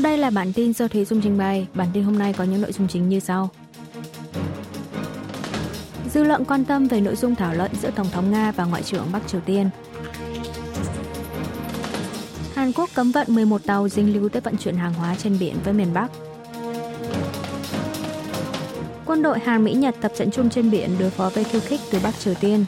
Sau đây là bản tin do Thúy Dung trình bày. Bản tin hôm nay có những nội dung chính như sau. Dư luận quan tâm về nội dung thảo luận giữa Tổng thống Nga và Ngoại trưởng Bắc Triều Tiên. Hàn Quốc cấm vận 11 tàu dính líu tới vận chuyển hàng hóa trên biển với miền Bắc. Quân đội Hàn Mỹ Nhật tập trận chung trên biển đối phó với khiêu khích từ Bắc Triều Tiên.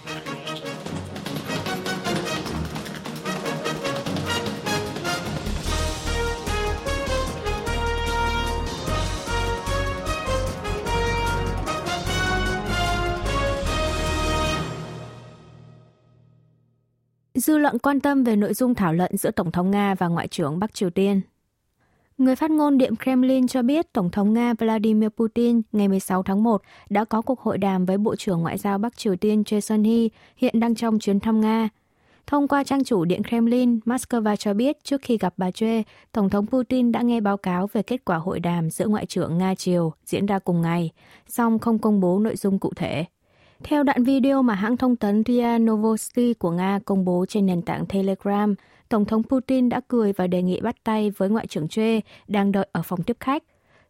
Dư luận quan tâm về nội dung thảo luận giữa Tổng thống Nga và Ngoại trưởng Bắc Triều Tiên. Người phát ngôn Điện Kremlin cho biết Tổng thống Nga Vladimir Putin ngày 16 tháng 1 đã có cuộc hội đàm với Bộ trưởng Ngoại giao Bắc Triều Tiên Choi Sun-hee hiện đang trong chuyến thăm Nga. Thông qua trang chủ Điện Kremlin, Moscow cho biết trước khi gặp bà Choi, Tổng thống Putin đã nghe báo cáo về kết quả hội đàm giữa Ngoại trưởng Nga-Triều diễn ra cùng ngày, song không công bố nội dung cụ thể. Theo đoạn video mà hãng thông tấn RIA Novosti của Nga công bố trên nền tảng Telegram, Tổng thống Putin đã cười và đề nghị bắt tay với Ngoại trưởng Chê đang đợi ở phòng tiếp khách.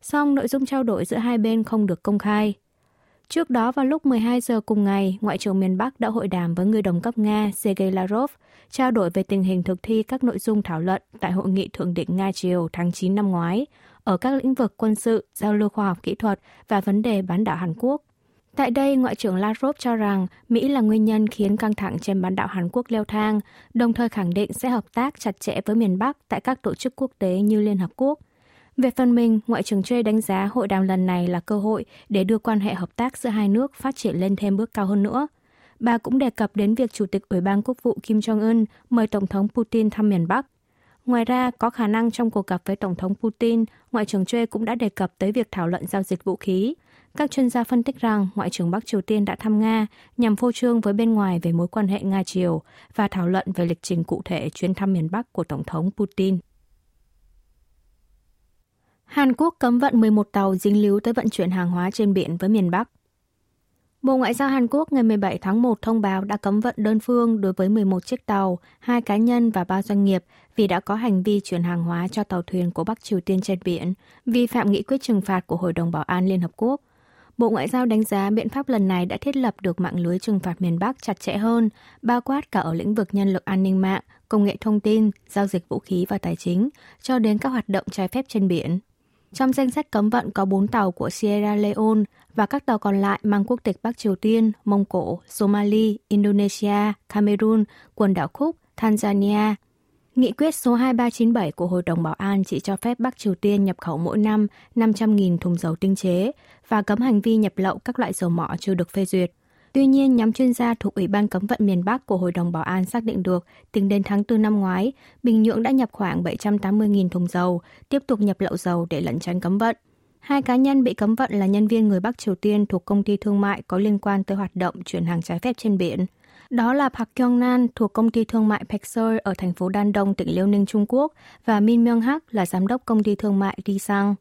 Song nội dung trao đổi giữa hai bên không được công khai. Trước đó vào lúc 12 giờ cùng ngày, Ngoại trưởng miền Bắc đã hội đàm với người đồng cấp Nga Sergei Lavrov, trao đổi về tình hình thực thi các nội dung thảo luận tại Hội nghị Thượng đỉnh Nga-Triều tháng 9 năm ngoái, ở các lĩnh vực quân sự, giao lưu khoa học kỹ thuật và vấn đề bán đảo Hàn Quốc. Tại đây, Ngoại trưởng Lavrov cho rằng Mỹ là nguyên nhân khiến căng thẳng trên bán đảo Hàn Quốc leo thang, đồng thời khẳng định sẽ hợp tác chặt chẽ với miền Bắc tại các tổ chức quốc tế như Liên Hợp Quốc. Về phần mình, Ngoại trưởng Choi đánh giá hội đàm lần này là cơ hội để đưa quan hệ hợp tác giữa hai nước phát triển lên thêm bước cao hơn nữa. Bà cũng đề cập đến việc Chủ tịch Ủy ban Quốc vụ Kim Jong-un mời Tổng thống Putin thăm miền Bắc. Ngoài ra, có khả năng trong cuộc gặp với Tổng thống Putin, Ngoại trưởng Choi cũng đã đề cập tới việc thảo luận giao dịch vũ khí. Các chuyên gia phân tích rằng Ngoại trưởng Bắc Triều Tiên đã thăm Nga nhằm phô trương với bên ngoài về mối quan hệ Nga-Triều và thảo luận về lịch trình cụ thể chuyến thăm miền Bắc của Tổng thống Putin. Hàn Quốc cấm vận 11 tàu dính líu tới vận chuyển hàng hóa trên biển với miền Bắc. Bộ Ngoại giao Hàn Quốc ngày 17 tháng 1 thông báo đã cấm vận đơn phương đối với 11 chiếc tàu, hai cá nhân và ba doanh nghiệp vì đã có hành vi chuyển hàng hóa cho tàu thuyền của Bắc Triều Tiên trên biển, vi phạm nghị quyết trừng phạt của Hội đồng Bảo an Liên Hợp Quốc. Bộ Ngoại giao đánh giá biện pháp lần này đã thiết lập được mạng lưới trừng phạt miền Bắc chặt chẽ hơn, bao quát cả ở lĩnh vực nhân lực an ninh mạng, công nghệ thông tin, giao dịch vũ khí và tài chính, cho đến các hoạt động trái phép trên biển. Trong danh sách cấm vận có 4 tàu của Sierra Leone và các tàu còn lại mang quốc tịch Bắc Triều Tiên, Mông Cổ, Somali, Indonesia, Cameroon, quần đảo Cook, Tanzania. Nghị quyết số 2397 của Hội đồng Bảo an chỉ cho phép Bắc Triều Tiên nhập khẩu mỗi năm 500.000 thùng dầu tinh chế và cấm hành vi nhập lậu các loại dầu mỏ chưa được phê duyệt. Tuy nhiên, nhóm chuyên gia thuộc Ủy ban cấm vận miền Bắc của Hội đồng Bảo an xác định được, tính đến tháng 4 năm ngoái, Bình Nhưỡng đã nhập khoảng 780.000 thùng dầu, tiếp tục nhập lậu dầu để lẩn tránh cấm vận. Hai cá nhân bị cấm vận là nhân viên người Bắc Triều Tiên thuộc công ty thương mại có liên quan tới hoạt động chuyển hàng trái phép trên biển. Đó là Park Kyung Nan thuộc công ty thương mại Pexer ở thành phố Đan Đông, tỉnh Liêu Ninh, Trung Quốc và Min Myung Hak là giám đốc công ty thương mại Risang.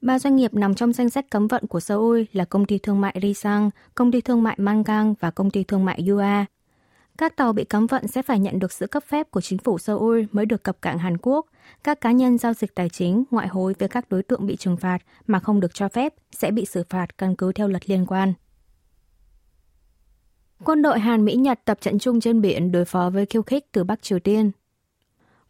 Ba doanh nghiệp nằm trong danh sách cấm vận của Seoul là công ty thương mại Risang, công ty thương mại Mangang và công ty thương mại Yua. Các tàu bị cấm vận sẽ phải nhận được sự cấp phép của chính phủ Seoul mới được cập cảng Hàn Quốc. Các cá nhân giao dịch tài chính, ngoại hối với các đối tượng bị trừng phạt mà không được cho phép sẽ bị xử phạt căn cứ theo luật liên quan. Quân đội Hàn Mỹ Nhật tập trận chung trên biển đối phó với khiêu khích từ Bắc Triều Tiên.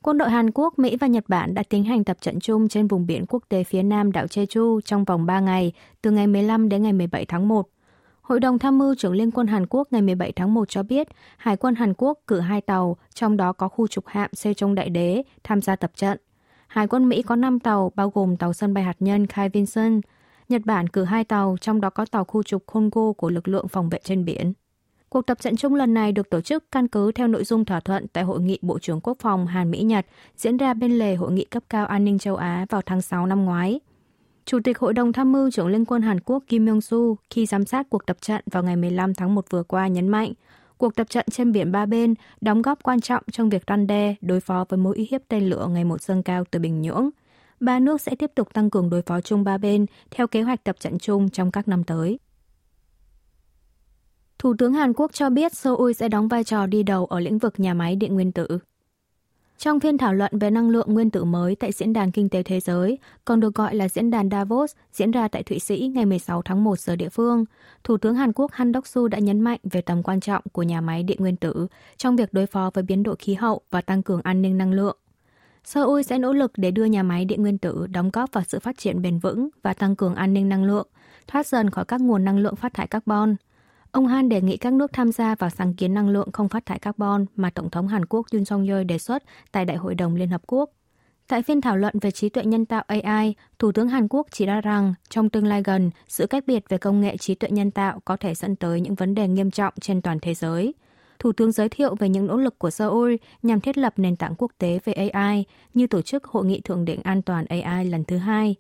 Quân đội Hàn Quốc, Mỹ và Nhật Bản đã tiến hành tập trận chung trên vùng biển quốc tế phía nam đảo Jeju trong vòng 3 ngày, từ ngày 15 đến ngày 17 tháng 1. Hội đồng tham mưu trưởng Liên quân Hàn Quốc ngày 17 tháng 1 cho biết, Hải quân Hàn Quốc cử hai tàu, trong đó có khu trục hạm Sejong Đại Đế, tham gia tập trận. Hải quân Mỹ có 5 tàu, bao gồm tàu sân bay hạt nhân Kai Vinson. Nhật Bản cử hai tàu, trong đó có tàu khu trục Kongo của lực lượng phòng vệ trên biển. Cuộc tập trận chung lần này được tổ chức căn cứ theo nội dung thỏa thuận tại Hội nghị Bộ trưởng Quốc phòng Hàn Mỹ-Nhật diễn ra bên lề Hội nghị cấp cao an ninh châu Á vào tháng 6 năm ngoái. Chủ tịch Hội đồng Tham mưu trưởng Liên quân Hàn Quốc Kim Yong-su khi giám sát cuộc tập trận vào ngày 15 tháng 1 vừa qua nhấn mạnh, cuộc tập trận trên biển ba bên đóng góp quan trọng trong việc răn đe đối phó với mối uy hiếp tên lửa ngày một dâng cao từ Bình Nhưỡng. Ba nước sẽ tiếp tục tăng cường đối phó chung ba bên theo kế hoạch tập trận chung trong các năm tới. Thủ tướng Hàn Quốc cho biết Seoul sẽ đóng vai trò đi đầu ở lĩnh vực nhà máy điện nguyên tử. Trong phiên thảo luận về năng lượng nguyên tử mới tại Diễn đàn Kinh tế Thế giới, còn được gọi là Diễn đàn Davos, diễn ra tại Thụy Sĩ ngày 16 tháng 1 giờ địa phương, Thủ tướng Hàn Quốc Han Đốc-su đã nhấn mạnh về tầm quan trọng của nhà máy điện nguyên tử trong việc đối phó với biến đổi khí hậu và tăng cường an ninh năng lượng. Seoul sẽ nỗ lực để đưa nhà máy điện nguyên tử đóng góp vào sự phát triển bền vững và tăng cường an ninh năng lượng, thoát dần khỏi các nguồn năng lượng phát thải carbon. Ông Han đề nghị các nước tham gia vào sáng kiến năng lượng không phát thải carbon mà Tổng thống Hàn Quốc Yoon song yeol đề xuất tại Đại hội đồng Liên Hợp Quốc. Tại phiên thảo luận về trí tuệ nhân tạo AI, Thủ tướng Hàn Quốc chỉ ra rằng trong tương lai gần, sự cách biệt về công nghệ trí tuệ nhân tạo có thể dẫn tới những vấn đề nghiêm trọng trên toàn thế giới. Thủ tướng giới thiệu về những nỗ lực của Seoul nhằm thiết lập nền tảng quốc tế về AI như tổ chức Hội nghị Thượng đỉnh An toàn AI lần thứ hai.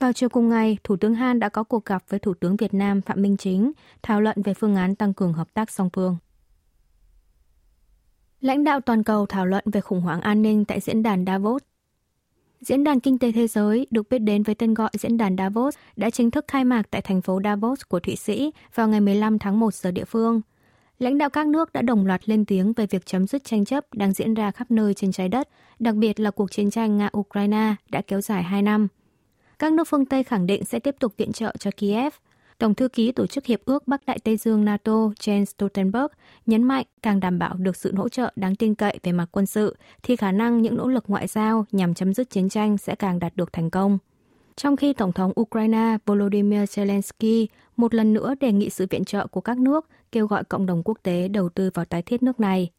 Vào chiều cùng ngày, Thủ tướng Han đã có cuộc gặp với Thủ tướng Việt Nam Phạm Minh Chính, thảo luận về phương án tăng cường hợp tác song phương. Lãnh đạo toàn cầu thảo luận về khủng hoảng an ninh tại diễn đàn Davos. Diễn đàn Kinh tế Thế giới, được biết đến với tên gọi Diễn đàn Davos, đã chính thức khai mạc tại thành phố Davos của Thụy Sĩ vào ngày 15 tháng 1 giờ địa phương. Lãnh đạo các nước đã đồng loạt lên tiếng về việc chấm dứt tranh chấp đang diễn ra khắp nơi trên trái đất, đặc biệt là cuộc chiến tranh Nga-Ukraine đã kéo dài 2 năm – các nước phương Tây khẳng định sẽ tiếp tục viện trợ cho Kiev. Tổng thư ký Tổ chức Hiệp ước Bắc Đại Tây Dương NATO Jens Stoltenberg nhấn mạnh càng đảm bảo được sự hỗ trợ đáng tin cậy về mặt quân sự thì khả năng những nỗ lực ngoại giao nhằm chấm dứt chiến tranh sẽ càng đạt được thành công. Trong khi Tổng thống Ukraine Volodymyr Zelensky một lần nữa đề nghị sự viện trợ của các nước, kêu gọi cộng đồng quốc tế đầu tư vào tái thiết nước này.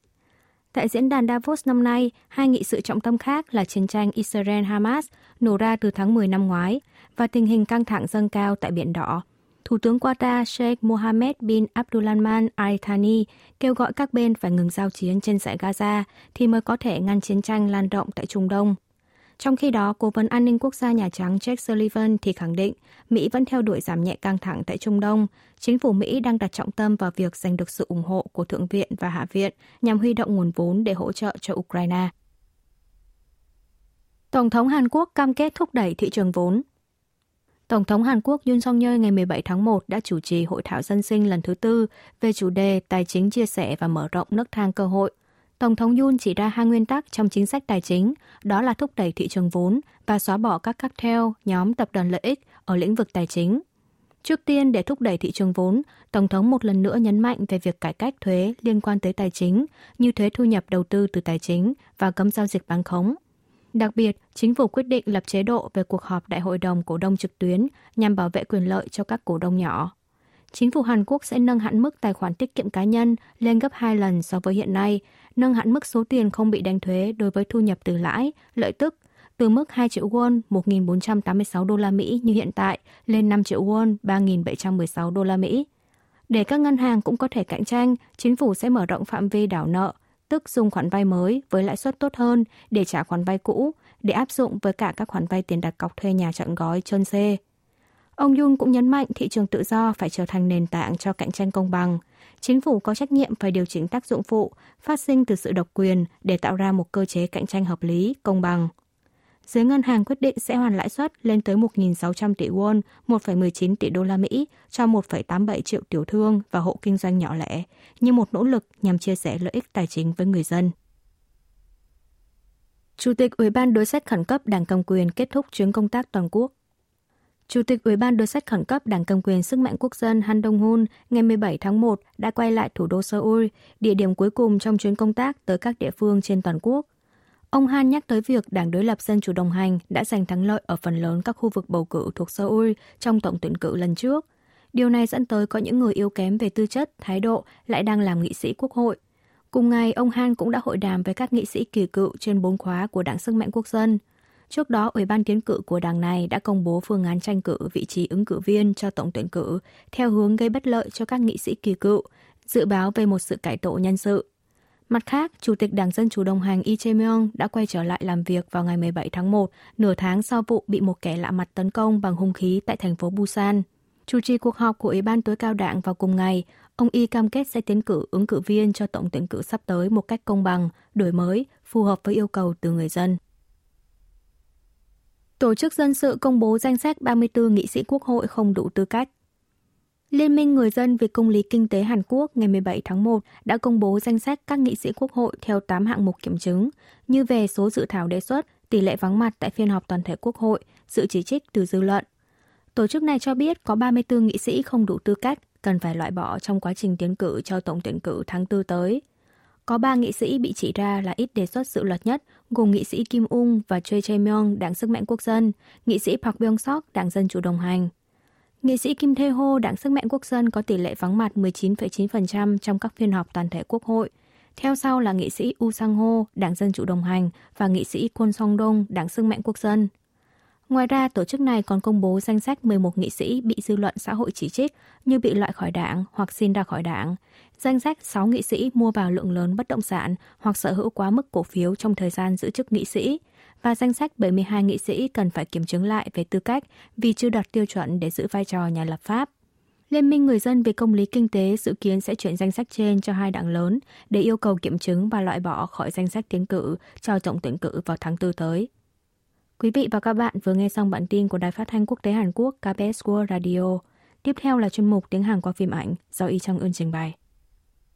Tại diễn đàn Davos năm nay, hai nghị sự trọng tâm khác là chiến tranh Israel-Hamas nổ ra từ tháng 10 năm ngoái và tình hình căng thẳng dâng cao tại Biển Đỏ. Thủ tướng Qatar Sheikh Mohammed bin Abdulrahman Al Thani kêu gọi các bên phải ngừng giao chiến trên giải Gaza thì mới có thể ngăn chiến tranh lan rộng tại Trung Đông. Trong khi đó, Cố vấn An ninh Quốc gia Nhà Trắng Jake Sullivan thì khẳng định Mỹ vẫn theo đuổi giảm nhẹ căng thẳng tại Trung Đông. Chính phủ Mỹ đang đặt trọng tâm vào việc giành được sự ủng hộ của Thượng viện và Hạ viện nhằm huy động nguồn vốn để hỗ trợ cho Ukraine. Tổng thống Hàn Quốc cam kết thúc đẩy thị trường vốn. Tổng thống Hàn Quốc Yoon song yeol ngày 17 tháng 1 đã chủ trì hội thảo dân sinh lần thứ tư về chủ đề tài chính chia sẻ và mở rộng nấc thang cơ hội – Tổng thống Yoon chỉ ra hai nguyên tắc trong chính sách tài chính, đó là thúc đẩy thị trường vốn và xóa bỏ các cartel, nhóm tập đoàn lợi ích ở lĩnh vực tài chính. Trước tiên, để thúc đẩy thị trường vốn, Tổng thống một lần nữa nhấn mạnh về việc cải cách thuế liên quan tới tài chính, như thuế thu nhập đầu tư từ tài chính và cấm giao dịch bán khống. Đặc biệt, chính phủ quyết định lập chế độ về cuộc họp đại hội đồng cổ đông trực tuyến nhằm bảo vệ quyền lợi cho các cổ đông nhỏ chính phủ Hàn Quốc sẽ nâng hạn mức tài khoản tiết kiệm cá nhân lên gấp 2 lần so với hiện nay, nâng hạn mức số tiền không bị đánh thuế đối với thu nhập từ lãi, lợi tức từ mức 2 triệu won 1.486 đô la Mỹ như hiện tại lên 5 triệu won 3.716 đô la Mỹ. Để các ngân hàng cũng có thể cạnh tranh, chính phủ sẽ mở rộng phạm vi đảo nợ, tức dùng khoản vay mới với lãi suất tốt hơn để trả khoản vay cũ, để áp dụng với cả các khoản vay tiền đặt cọc thuê nhà chọn gói trơn C. Ông Yun cũng nhấn mạnh thị trường tự do phải trở thành nền tảng cho cạnh tranh công bằng. Chính phủ có trách nhiệm phải điều chỉnh tác dụng phụ phát sinh từ sự độc quyền để tạo ra một cơ chế cạnh tranh hợp lý, công bằng. Giới ngân hàng quyết định sẽ hoàn lãi suất lên tới 1.600 tỷ won, 1,19 tỷ đô la Mỹ cho 1,87 triệu tiểu thương và hộ kinh doanh nhỏ lẻ, như một nỗ lực nhằm chia sẻ lợi ích tài chính với người dân. Chủ tịch Ủy ban đối sách khẩn cấp Đảng Cầm quyền kết thúc chuyến công tác toàn quốc. Chủ tịch Ủy ban đối sách khẩn cấp Đảng cầm quyền sức mạnh quốc dân Han Dong-hun ngày 17 tháng 1 đã quay lại thủ đô Seoul, địa điểm cuối cùng trong chuyến công tác tới các địa phương trên toàn quốc. Ông Han nhắc tới việc Đảng đối lập Dân chủ đồng hành đã giành thắng lợi ở phần lớn các khu vực bầu cử thuộc Seoul trong tổng tuyển cử lần trước. Điều này dẫn tới có những người yếu kém về tư chất, thái độ lại đang làm nghị sĩ quốc hội. Cùng ngày, ông Han cũng đã hội đàm với các nghị sĩ kỳ cựu trên bốn khóa của Đảng Sức mạnh Quốc dân – Trước đó, Ủy ban tiến cử của đảng này đã công bố phương án tranh cử vị trí ứng cử viên cho tổng tuyển cử theo hướng gây bất lợi cho các nghị sĩ kỳ cựu, dự báo về một sự cải tổ nhân sự. Mặt khác, Chủ tịch Đảng Dân Chủ đồng hành Lee Jae-myung đã quay trở lại làm việc vào ngày 17 tháng 1, nửa tháng sau vụ bị một kẻ lạ mặt tấn công bằng hung khí tại thành phố Busan. Chủ trì cuộc họp của Ủy ban tối cao đảng vào cùng ngày, ông Y cam kết sẽ tiến cử ứng cử viên cho tổng tuyển cử sắp tới một cách công bằng, đổi mới, phù hợp với yêu cầu từ người dân. Tổ chức Dân sự công bố danh sách 34 nghị sĩ quốc hội không đủ tư cách. Liên minh Người dân vì công lý kinh tế Hàn Quốc ngày 17 tháng 1 đã công bố danh sách các nghị sĩ quốc hội theo 8 hạng mục kiểm chứng, như về số dự thảo đề xuất, tỷ lệ vắng mặt tại phiên họp toàn thể quốc hội, sự chỉ trích từ dư luận. Tổ chức này cho biết có 34 nghị sĩ không đủ tư cách, cần phải loại bỏ trong quá trình tiến cử cho tổng tuyển cử tháng 4 tới. Có ba nghị sĩ bị chỉ ra là ít đề xuất dự luật nhất, gồm nghị sĩ Kim Ung và Choi Chae-myung, Đảng Sức mạnh Quốc dân, nghị sĩ Park Byung-sok, Đảng Dân Chủ đồng hành. Nghị sĩ Kim Tae-ho, Đảng Sức mạnh Quốc dân có tỷ lệ vắng mặt 19,9% trong các phiên họp toàn thể Quốc hội. Theo sau là nghị sĩ U Sang-ho, Đảng Dân Chủ đồng hành và nghị sĩ Kwon Song-dong, Đảng Sức mạnh Quốc dân. Ngoài ra, tổ chức này còn công bố danh sách 11 nghị sĩ bị dư luận xã hội chỉ trích như bị loại khỏi đảng hoặc xin ra khỏi đảng, danh sách 6 nghị sĩ mua vào lượng lớn bất động sản hoặc sở hữu quá mức cổ phiếu trong thời gian giữ chức nghị sĩ, và danh sách 72 nghị sĩ cần phải kiểm chứng lại về tư cách vì chưa đạt tiêu chuẩn để giữ vai trò nhà lập pháp. Liên minh Người dân về công lý kinh tế dự kiến sẽ chuyển danh sách trên cho hai đảng lớn để yêu cầu kiểm chứng và loại bỏ khỏi danh sách tiến cử cho tổng tuyển cử vào tháng 4 tới. Quý vị và các bạn vừa nghe xong bản tin của Đài Phát thanh Quốc tế Hàn Quốc KBS World Radio. Tiếp theo là chuyên mục tiếng Hàn qua phim ảnh do Y Trang Ưn trình bày.